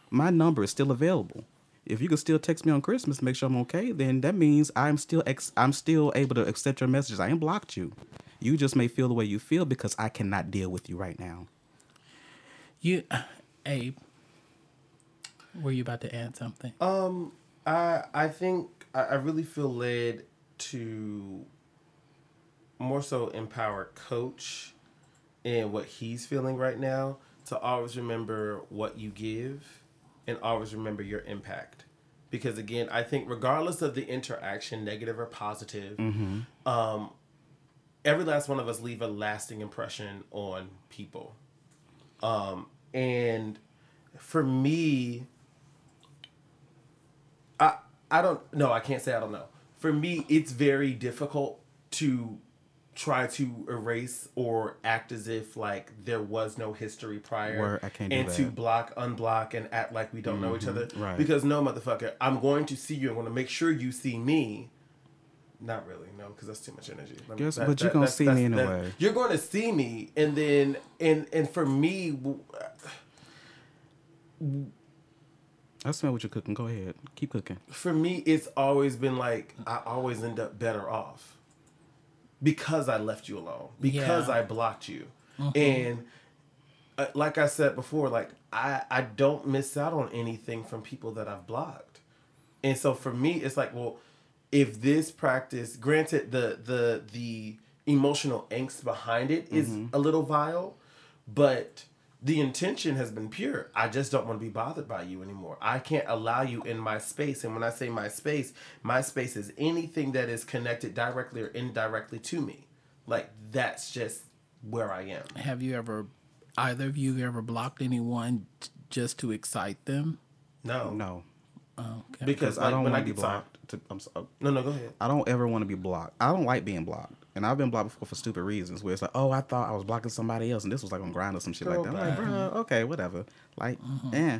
My number is still available. If you can still text me on Christmas to make sure I'm okay, then that means I'm still ex- I'm still able to accept your messages. I ain't blocked you. You just may feel the way you feel because I cannot deal with you right now. You, (sighs) Abe, were you about to add something? Um, I I think I, I really feel led to more so empower coach and what he's feeling right now to always remember what you give and always remember your impact. Because again i think regardless of the interaction negative or positive um, every last one of us leave a lasting impression on people. Um, and for me I I don't no, I can't say I don't know. For me, it's very difficult to try to erase or act as if like there was no history prior Word, I can't and to block unblock and act like we don't know each other Mm-hmm. right. because no motherfucker i'm going to see you i'm going to make sure you see me not really no because that's too much energy me- Guess- but you're gonna see me anyway. you're going to see me and then and and for me I smell what you're cooking. Go ahead. Keep cooking. for me, it's always been like I always end up better off because I left you alone, because Yeah. I blocked you, and uh, like I said before, like I I don't miss out on anything from people that I've blocked, and so for me, it's like well, if this practice, granted the the the emotional angst behind it is a little vile, but the intention has been pure. I just don't want to be bothered by you anymore. I can't allow you in my space. And when I say my space, my space is anything that is connected directly or indirectly to me. Like that's just where I am. Have you ever, either of you ever blocked anyone t- just to excite them? No, No, Oh, okay. because I like, don't when want I to be get blocked. To, I'm so, No, no, go ahead. I don't ever want to be blocked. I don't like being blocked. And I've been blocked before for stupid reasons where it's like, oh, I thought I was blocking somebody else and this was like on Grindr or some shit like that. I'm like, bro, okay, whatever. Like, eh.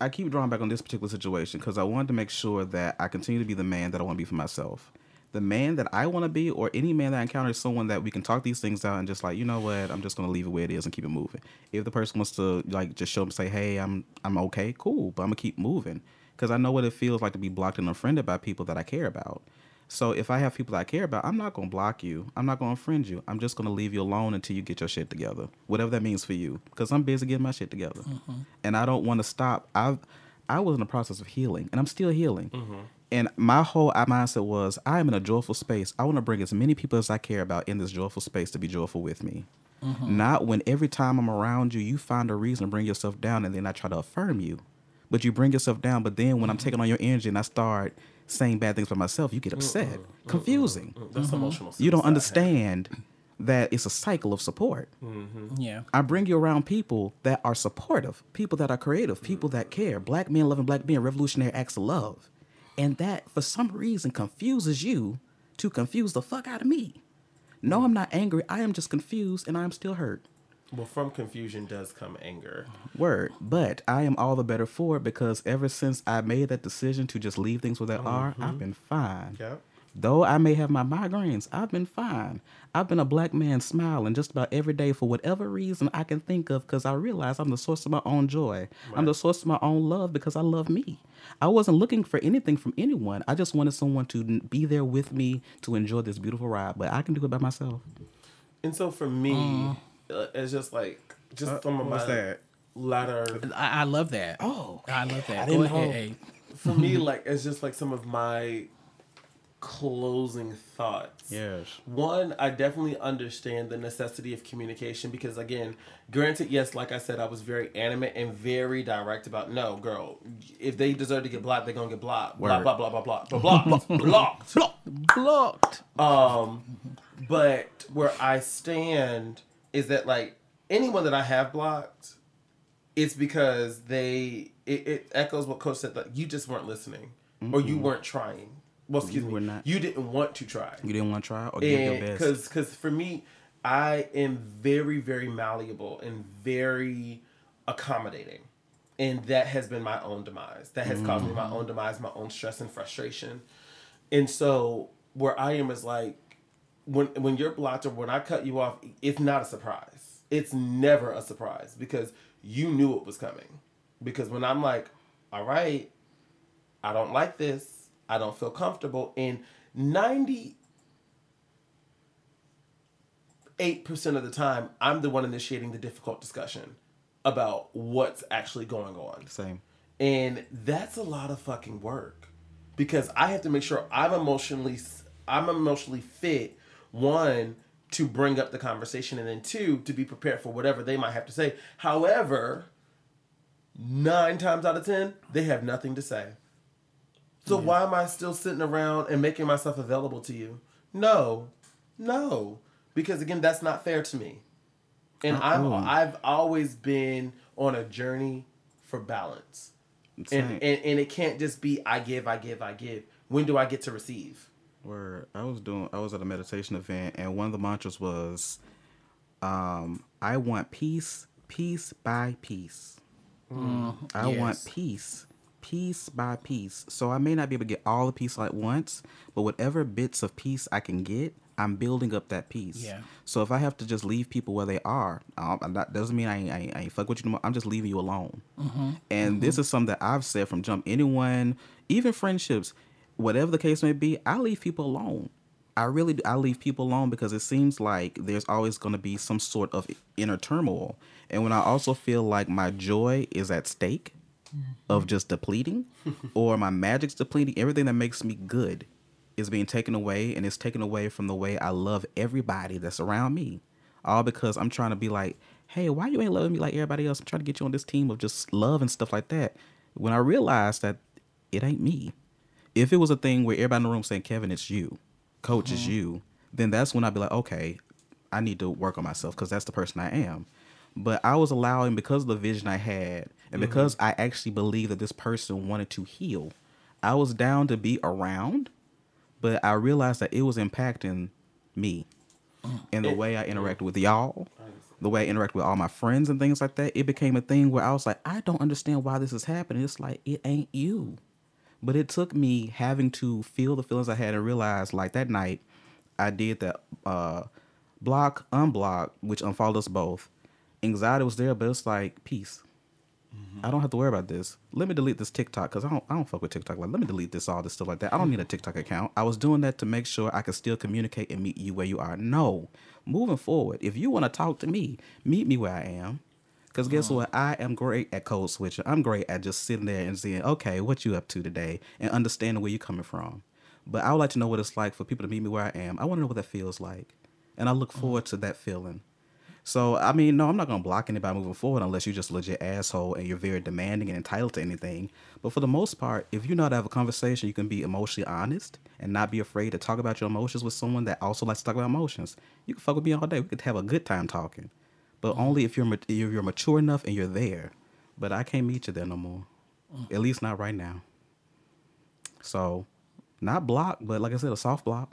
I keep drawing back on this particular situation because I wanted to make sure that I continue to be the man that I want to be for myself. The man that I want to be, or any man that I encounter, is someone that we can talk these things out and just like, you know what, I'm just gonna leave it where it is and keep it moving. If the person wants to like just show up and say, hey, I'm I'm okay, cool, but I'm gonna keep moving because I know what it feels like to be blocked and unfriended by people that I care about. So if I have people I care about, I'm not gonna block you. I'm not gonna unfriend you. I'm just gonna leave you alone until you get your shit together, whatever that means for you. Because I'm busy getting my shit together, mm-hmm. and I don't want to stop. I I was in the process of healing, and I'm still healing. Mm-hmm. And my whole uh, mindset was, I am in a joyful space. I want to bring as many people as I care about in this joyful space to be joyful with me. Mm-hmm. Not when every time I'm around you, you find a reason to bring yourself down, and then I try to affirm you. But you bring yourself down. But then when I'm taking on your energy and I start saying bad things about myself, you get upset, confusing. That's mm-hmm. emotional. You don't understand that it's a cycle of support. yeah. I bring you around people that are supportive, people that are creative, people that care. Black men loving black men, revolutionary acts of love. And that, for some reason, confuses you to confuse the fuck out of me. No, I'm not angry. I am just confused and I'm still hurt. Well, from confusion does come anger. Word. But I am all the better for it because ever since I made that decision to just leave things where they are, I've been fine. Yep. Though I may have my migraines, I've been fine. I've been a black man smiling just about every day for whatever reason I can think of because I realize I'm the source of my own joy. I'm the source of my own love because I love me. I wasn't looking for anything from anyone. I just wanted someone to be there with me to enjoy this beautiful ride, but I can do it by myself. And so for me, uh, it's just like just some of my that? latter I, I love that. Oh, I love that. didn't Go ahead, know. Abe. for me (laughs) like it's just like some of my closing thoughts Yes. one i definitely understand the necessity of communication because again granted yes like i said i was very animate and very direct about no girl if they deserve to get blocked they're gonna get blocked blah Word. blah blah blah blah blah blah (laughs) blocked Blocked. um but where i stand is that like anyone that i have blocked it's because they it, it echoes what coach said that you just weren't listening or you weren't trying. Well excuse You me not. you didn't want to try. You didn't want to try or give your best. because because for me i am very very malleable and very accommodating. And that has been my own demise. That has caused me my mm. own demise my own stress and frustration. And so where i am is like when when you're blocked or when i cut you off it's not a surprise it's never a surprise because you knew it was coming because when i'm like all right, I don't like this. I don't feel comfortable. And 98% of the time, I'm the one initiating the difficult discussion about what's actually going on. Same. And that's a lot of fucking work because I have to make sure I'm emotionally I'm emotionally fit one to bring up the conversation and then two to be prepared for whatever they might have to say. However, 9 times out of 10, they have nothing to say. So why am I still sitting around and making myself available to you? No. No. Because again, that's not fair to me. And I'm I've always been on a journey for balance. And, and and it can't just be I give, I give, I give. When do I get to receive? Where I was doing I was at a meditation event and one of the mantras was um I want peace, peace by peace. Mm, I yes. want peace, piece by piece. So I may not be able to get all the peace at once, but whatever bits of peace I can get, I'm building up that piece. Yeah. So if I have to just leave people where they are, um, that doesn't mean I ain't, I ain't, I ain't fuck with you. No more. I'm just leaving you alone. Mm-hmm. And mm-hmm. this is something that I've said from jump. Anyone, even friendships, whatever the case may be, I leave people alone. I really do. I leave people alone because it seems like there's always going to be some sort of inner turmoil. And when I also feel like my joy is at stake mm-hmm. of just depleting (laughs) or my magic's depleting, everything that makes me good is being taken away and it's taken away from the way I love everybody that's around me. All because I'm trying to be like, hey, why you ain't loving me like everybody else? I'm trying to get you on this team of just love and stuff like that. When I realized that it ain't me. If it was a thing where everybody in the room saying, Kevin, it's you, coach mm-hmm. is you, then that's when I'd be like, okay, I need to work on myself because that's the person I am. But I was allowing because of the vision I had and mm-hmm. because I actually believed that this person wanted to heal, I was down to be around but I realized that it was impacting me and the way I interacted with y'all, the way I interact with all my friends and things like that. It became a thing where I was like, I don't understand why this is happening. It's like it ain't you. But it took me having to feel the feelings I had and realize like that night I did that uh block, unblock, which unfollowed us both. Anxiety was there, but it's like peace. Mm-hmm. I don't have to worry about this. Let me delete this TikTok because I don't I don't fuck with TikTok. Like, let me delete this all this stuff like that. I don't need a TikTok account. I was doing that to make sure I could still communicate and meet you where you are. No, moving forward, if you want to talk to me, meet me where I am. Because guess what? I am great at code switching. I'm great at just sitting there and saying, okay, what you up to today, and understanding where you're coming from. But I would like to know what it's like for people to meet me where I am. I want to know what that feels like, and I look mm-hmm. forward to that feeling. So I mean, no, I'm not gonna block anybody moving forward unless you're just legit asshole and you're very demanding and entitled to anything. But for the most part, if you know how to have a conversation, you can be emotionally honest and not be afraid to talk about your emotions with someone that also likes to talk about emotions. You can fuck with me all day. We could have a good time talking, but mm. only if you're if you're mature enough and you're there. But I can't meet you there no more. Mm. At least not right now. So, not block, but like I said, a soft block.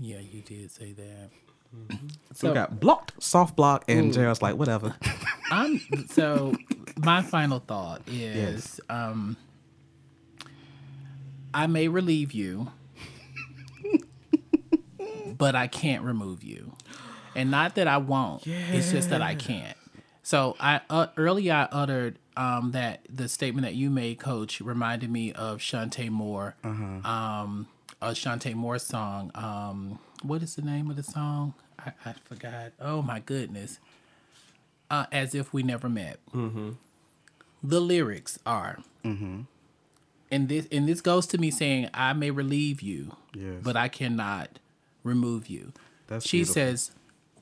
Yeah, you did say that. Mm-hmm. So we got blocked, soft block, and Jared's like, whatever. (laughs) I'm so my final thought is yes. um I may relieve you, (laughs) but I can't remove you. And not that I won't. Yeah. It's just that I can't. So I uh, earlier I uttered um, that the statement that you made, Coach, reminded me of Chanté Moore, uh-huh. um, a Chanté Moore song. Um, what is the name of the song? I, I forgot. Oh my goodness. Uh, as if we never met. Mm-hmm. The lyrics are, mm-hmm. and this and this goes to me saying, "I may relieve you, yes. but I cannot remove you." That's she beautiful. says,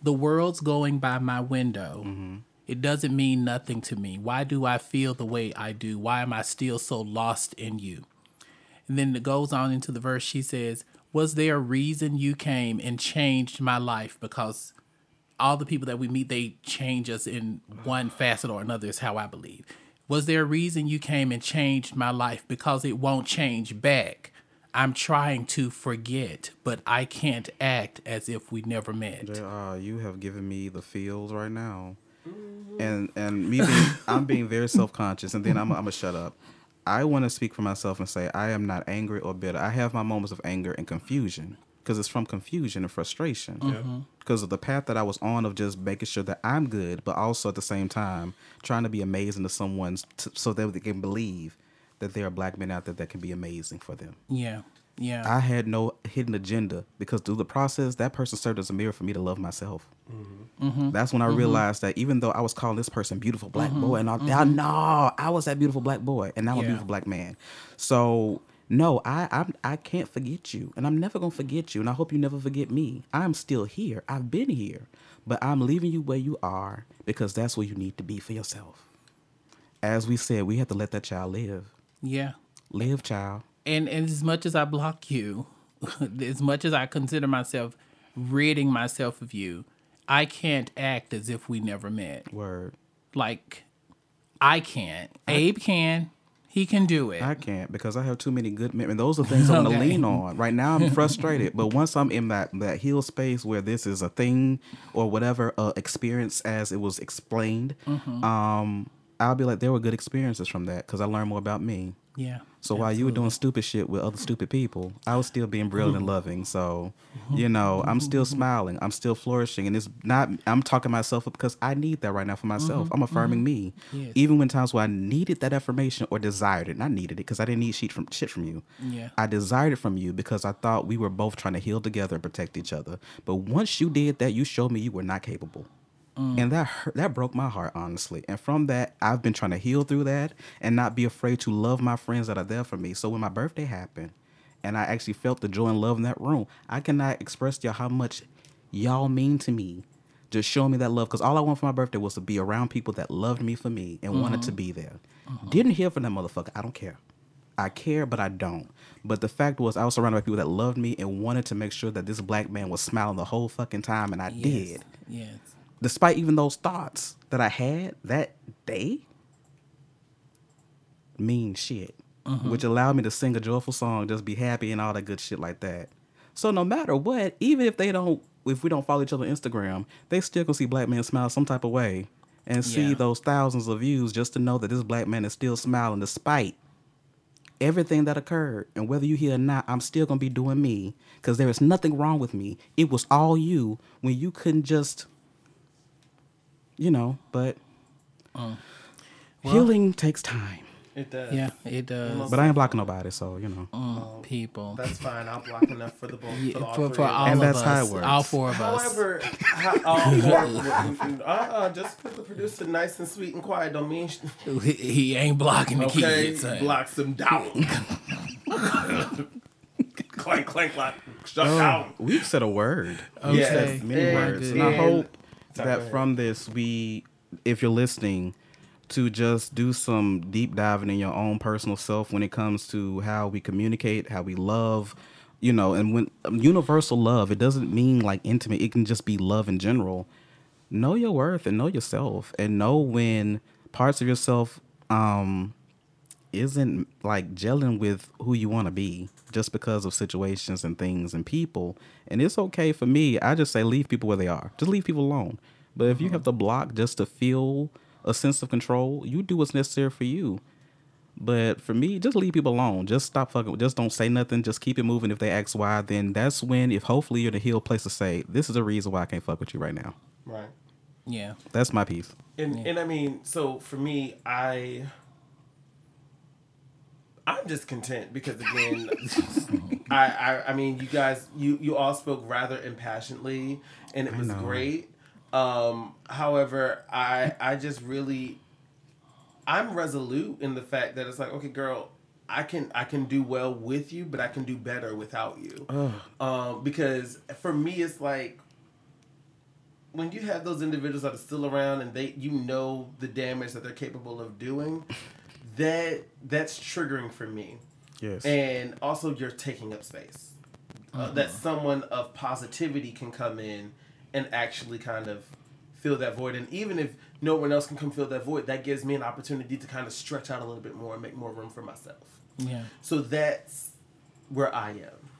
"The world's going by my window." Mm-hmm. It doesn't mean nothing to me. Why do I feel the way I do? Why am I still so lost in you? And then it goes on into the verse. She says, was there a reason you came and changed my life? Because all the people that we meet, they change us in one facet or another, is how I believe. Was there a reason you came and changed my life? Because it won't change back. I'm trying to forget, but I can't act as if we never met. Uh, you have given me the feels right now, and and me being I'm being very self conscious, and then I'm I'm gonna shut up. I want to speak for myself and say I am not angry or bitter. I have my moments of anger and confusion because it's from confusion and frustration. Mm-hmm. because of the path that I was on of just making sure that I'm good, but also at the same time trying to be amazing to someone t- so that they can believe that there are black men out there that can be amazing for them. Yeah. Yeah. I had no hidden agenda because through the process, that person served as a mirror for me to love myself. Mm-hmm. That's when I realized that even though I was calling this person beautiful black Mm-hmm. boy, and I, I know I was that beautiful black boy, and now I'm a beautiful black man. So no, I I'm, I can't forget you, and I'm never gonna forget you, and I hope you never forget me. I'm still here. I've been here, but I'm leaving you where you are because that's where you need to be for yourself. As we said, we have to let that child live. Yeah. Live, child. And, and as much as I block you, (laughs) as much as I consider myself ridding myself of you, I can't act as if we never met. Word. Like, I can't. Abe can. He can do it. I can't because I have too many good men. And those are things I'm gonna lean on. Right now, I'm (laughs) frustrated, but once I'm in that that heal space where this is a thing or whatever uh, experience as it was explained, Mm-hmm. um, I'll be like, there were good experiences from that because I learned more about me. yeah. So while you were doing stupid shit with other stupid people, I was still being brilliant and mm-hmm. loving. So, mm-hmm. you know, I'm still mm-hmm. smiling. I'm still flourishing. And it's not, I'm talking myself up because I need that right now for myself. I'm affirming me. Yes. Even when times where I needed that affirmation or desired it, not needed it because I didn't need shit from, shit from you. Yeah. I desired it from you because I thought we were both trying to heal together and protect each other. But once you did that, you showed me you were not capable. Mm. And that hurt, that broke my heart, honestly. And from that, I've been trying to heal through that and not be afraid to love my friends that are there for me. So when my birthday happened, and I actually felt the joy and love in that room, I cannot express to y'all how much y'all mean to me. Just showing me that love, because all I want for my birthday was to be around people that loved me for me and wanted to mm-hmm. be there. Mm-hmm. Didn't hear from that motherfucker. I don't care. I care, but I don't. But the fact was, I was surrounded by people that loved me and wanted to make sure that this black man was smiling the whole fucking time, and I Yes. did Yes. Despite even those thoughts that I had that day, mean shit, mm-hmm. which allowed me to sing a joyful song, just be happy and all that good shit like that. So no matter what, even if they don't, if we don't follow each other on Instagram, they still gonna see black men smile some type of way and see Yeah. those thousands of views just to know that this black man is still smiling despite everything that occurred. And whether you hear or not, I'm still gonna be doing me because there is nothing wrong with me. It was all you when you couldn't just you know, but healing takes time. It does. Yeah, it does. But I ain't blocking nobody, so you know. Mm, people. That's fine. I'll block enough for the both. Yeah, for, all for, three for of all us. And of that's how it works. all four of us. However, how, (laughs) oh, uh, just put the producer nice and sweet and quiet don't mean sh- he, he ain't blocking the okay. kids. son. Blocks them down. (laughs) clank, clank, clank. Shut down. We've said a word. Okay. We've said many And- words. good. And I and- hope Sorry, that from this we if you're listening, to just do some deep diving in your own personal self when it comes to how we communicate, how we love, you know, and when um, universal love, it doesn't mean like intimate, it can just be love in general. Know your worth and know yourself and know when parts of yourself um isn't like gelling with who you want to be just because of situations and things and people. And it's okay for me. I just say leave people where they are. Just leave people alone. But if you have uh-huh. to block just to feel a sense of control, you do what's necessary for you. But for me, just leave people alone. Just stop fucking. Just don't say nothing. Just keep it moving. If they ask why, then that's when, if hopefully you're in a healed place to say, this is the reason why I can't fuck with you right now. Right. Yeah. That's my piece. And and I mean, so for me, I I'm just content because again, I, I I mean, you guys, you you all spoke rather impassionately, and it was great. Um, however, I I just really I'm resolute in the fact that it's like, okay, girl, I can I can do well with you, but I can do better without you. Um, because for me, it's like when you have those individuals that are still around and they you know the damage that they're capable of doing, that that's triggering for me. Yes. And also, you're taking up space. Uh, that Mm-hmm. someone of positivity can come in and actually kind of fill that void. And even if no one else can come fill that void, that gives me an opportunity to kind of stretch out a little bit more and make more room for myself. Yeah. So that's where I am.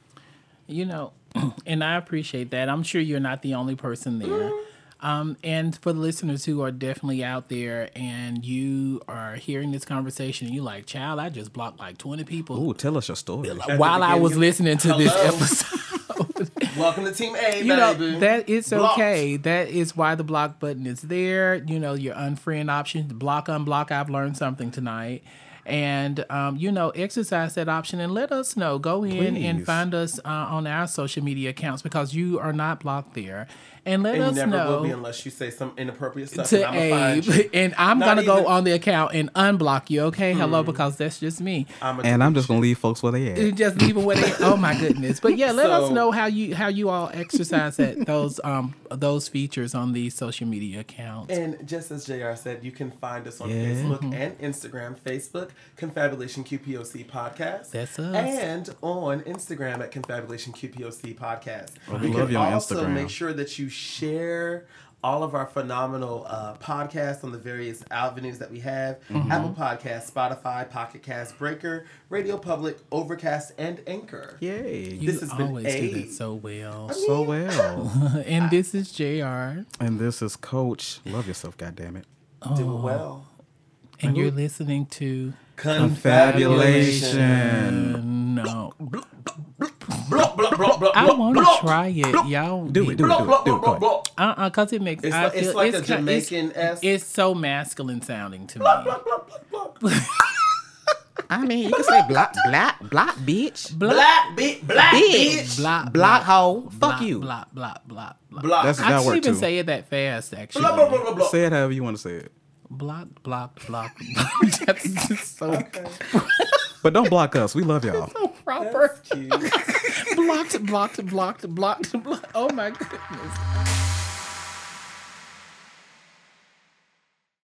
You know, (clears throat) and I appreciate that. I'm sure you're not the only person there. Um, and for the listeners who are definitely out there and you are hearing this conversation, and you like, child, I just blocked like 20 people Ooh, tell us your story. while I was listening to this episode. (laughs) Welcome to Team A, you know baby. that it's Blocked. okay. That is why the block button is there. You know your unfriend option, block, unblock. I've learned something tonight. And um, you know, exercise that option and let us know. Go in and find us uh, on our social media accounts because you are not blocked there. And let and you us never know will be unless you say some inappropriate stuff. to and I'ma find Abe, you. and I'm Not gonna go even- Hmm. on the account and unblock you. Okay, hello, because that's just me. I'ma And I'm just gonna leave folks where they at. And just leave it where they. Oh my goodness! But yeah, let us know how you how you all exercise that those um those features on these social media accounts. And just as JR said, you can find us on Yeah. Facebook Mm-hmm. and Instagram. Facebook, Confabulation QPOC Podcast. That's us. And on Instagram at Confabulation QPOC Podcast. Oh, we you love can you on also Instagram. make sure that you share all of our phenomenal uh, podcasts on the various avenues that we have Mm-hmm. Apple Podcasts, Spotify, Pocket Cast, Breaker, Radio Public, Overcast, and Anchor. Yay. you this has been always do Abe. that so well. So well. (laughs) and this is Jr. and this is Coach. Love yourself, goddammit. Do Oh. it well. And you're listening to Confabulation. no. I want to try it, y'all. Do it, do it, do it, do it. blah, Go blah. Uh uh cause it makes It's I like- it's feel like a it's, ki- it's- Jamaican-esque- It's so masculine sounding to me. I mean, you can say black, black, black, bitch, Black bitch, black Bitch. bitch. Block, black hoe. Fuck you. Block, block, block, block. Block. That's I that can't work even too. say it that fast, actually. Blah, blah, blah, blah, blah. Say it however you want to say it. Block, block, block. (laughs) (laughs) That's just so But don't block us. We love y'all. (laughs) so proper. Blocked, blocked, blocked, blocked, blocked. Oh my goodness.